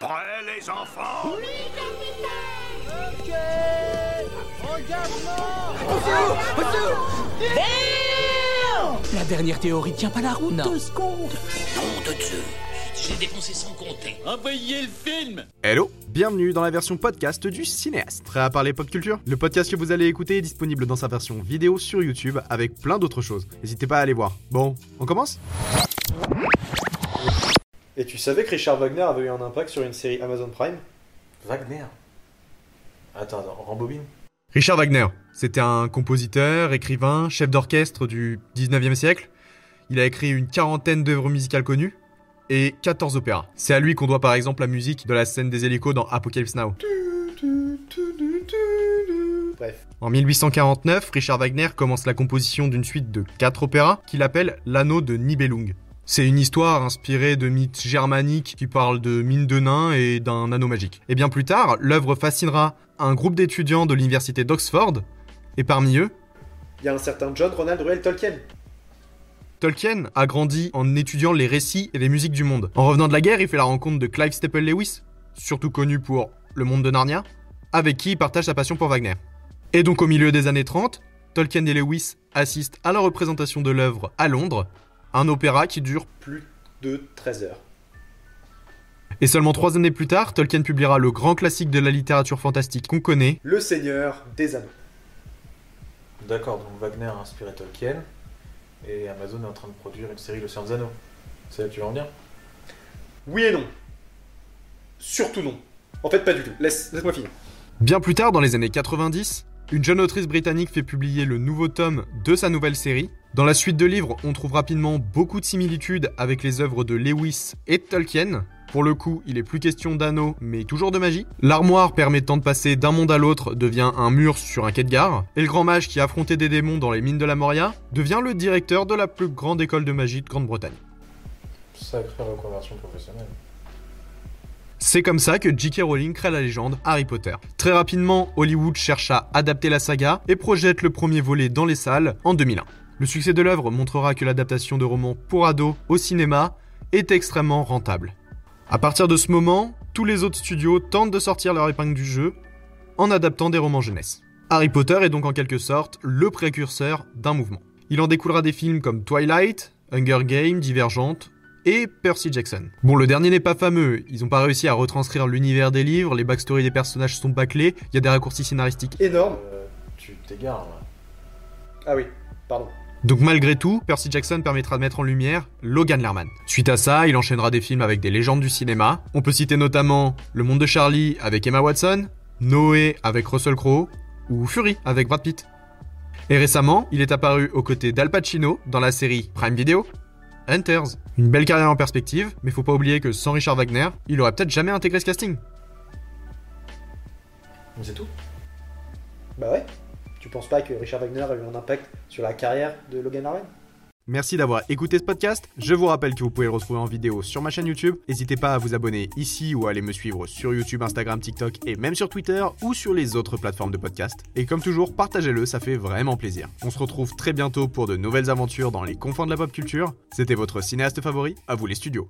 Prêts les enfants Ok Engagement La dernière théorie tient pas la route. Deux secondes Nom de Dieu J'ai dépensé sans compter. Envoyez le film Hello, bienvenue dans la version podcast du cinéaste. Prêt à parler pop culture? Le podcast que vous allez écouter est disponible dans sa version vidéo sur YouTube avec plein d'autres choses. N'hésitez pas à aller voir. Bon, on commence? Et tu savais que Richard Wagner avait eu un impact sur une série Amazon Prime? Wagner Attends, attends, rembobine Richard Wagner, c'était un compositeur, écrivain, chef d'orchestre du 19e siècle. Il a écrit une quarantaine d'œuvres musicales connues et 14 opéras. C'est à lui qu'on doit par exemple la musique de la scène des hélicos dans Apocalypse Now. Bref. En 1849, Richard Wagner commence la composition d'une suite de quatre opéras qu'il appelle L'anneau de Nibelung. C'est une histoire inspirée de mythes germaniques qui parlent de mines de nains et d'un anneau magique. Et bien plus tard, l'œuvre fascinera un groupe d'étudiants de l'université d'Oxford, et parmi eux, Il y a un certain John Ronald Reuel Tolkien. Tolkien a grandi en étudiant les récits et les musiques du monde. En revenant de la guerre, il fait la rencontre de Clive Staple Lewis, surtout connu pour Le Monde de Narnia, avec qui il partage sa passion pour Wagner. Et donc au milieu des années 30, Tolkien et Lewis assistent à la représentation de l'œuvre à Londres, un opéra qui dure Plus de 13 heures. Et seulement trois années plus tard, Tolkien publiera le grand classique de la littérature fantastique qu'on connaît, Le Seigneur des Anneaux. D'accord, donc Wagner a inspiré Tolkien, et Amazon est en train de produire une série Le Seigneur des Anneaux. C'est là que tu veux en venir? Oui et non. Surtout non. En fait, pas du tout. Laisse, laisse-moi finir. Bien plus tard, dans les années 90, une jeune autrice britannique fait publier le nouveau tome de sa nouvelle série. Dans la suite de livres, on trouve rapidement beaucoup de similitudes avec les œuvres de Lewis et de Tolkien. Pour le coup, il est plus question d'anneaux, mais toujours de magie. L'armoire permettant de passer d'un monde à l'autre devient un mur sur un quai de gare. Et le grand mage qui affrontait des démons dans les mines de la Moria devient le directeur de la plus grande école de magie de Grande-Bretagne. Sacrée reconversion professionnelle. C'est comme ça que J.K. Rowling crée la légende Harry Potter. Très rapidement, Hollywood cherche à adapter la saga et projette le premier volet dans les salles en 2001. Le succès de l'œuvre montrera que l'adaptation de romans pour ados au cinéma est extrêmement rentable. À partir de ce moment, tous les autres studios tentent de sortir leur épingle du jeu en adaptant des romans jeunesse. Harry Potter est donc en quelque sorte le précurseur d'un mouvement. Il en découlera des films comme Twilight, Hunger Games, Divergente et Percy Jackson. Bon, le dernier n'est pas fameux, ils ont pas réussi à retranscrire l'univers des livres, les backstories des personnages sont bâclés, il y a des raccourcis scénaristiques. Énorme. Euh, tu t'égares là. Ah oui, pardon. Donc malgré tout, Percy Jackson permettra de mettre en lumière Logan Lerman. Suite à ça, il enchaînera des films avec des légendes du cinéma. On peut citer notamment Le Monde de Charlie avec Emma Watson, Noé avec Russell Crowe ou Fury avec Brad Pitt. Et récemment, il est apparu aux côtés d'Al Pacino dans la série Prime Video, Hunters. Une belle carrière en perspective, mais faut pas oublier que sans Richard Wagner, il aurait peut-être jamais intégré ce casting. C'est tout Bah ouais. Tu penses pas que Richard Wagner a eu un impact sur la carrière de Logan Lerman? Merci d'avoir écouté ce podcast. Je vous rappelle que vous pouvez le retrouver en vidéo sur ma chaîne YouTube. N'hésitez pas à vous abonner ici ou à aller me suivre sur YouTube, Instagram, TikTok et même sur Twitter ou sur les autres plateformes de podcast. Et comme toujours, partagez-le, ça fait vraiment plaisir. On se retrouve très bientôt pour de nouvelles aventures dans les confins de la pop culture. C'était votre cinéaste favori, à vous les studios.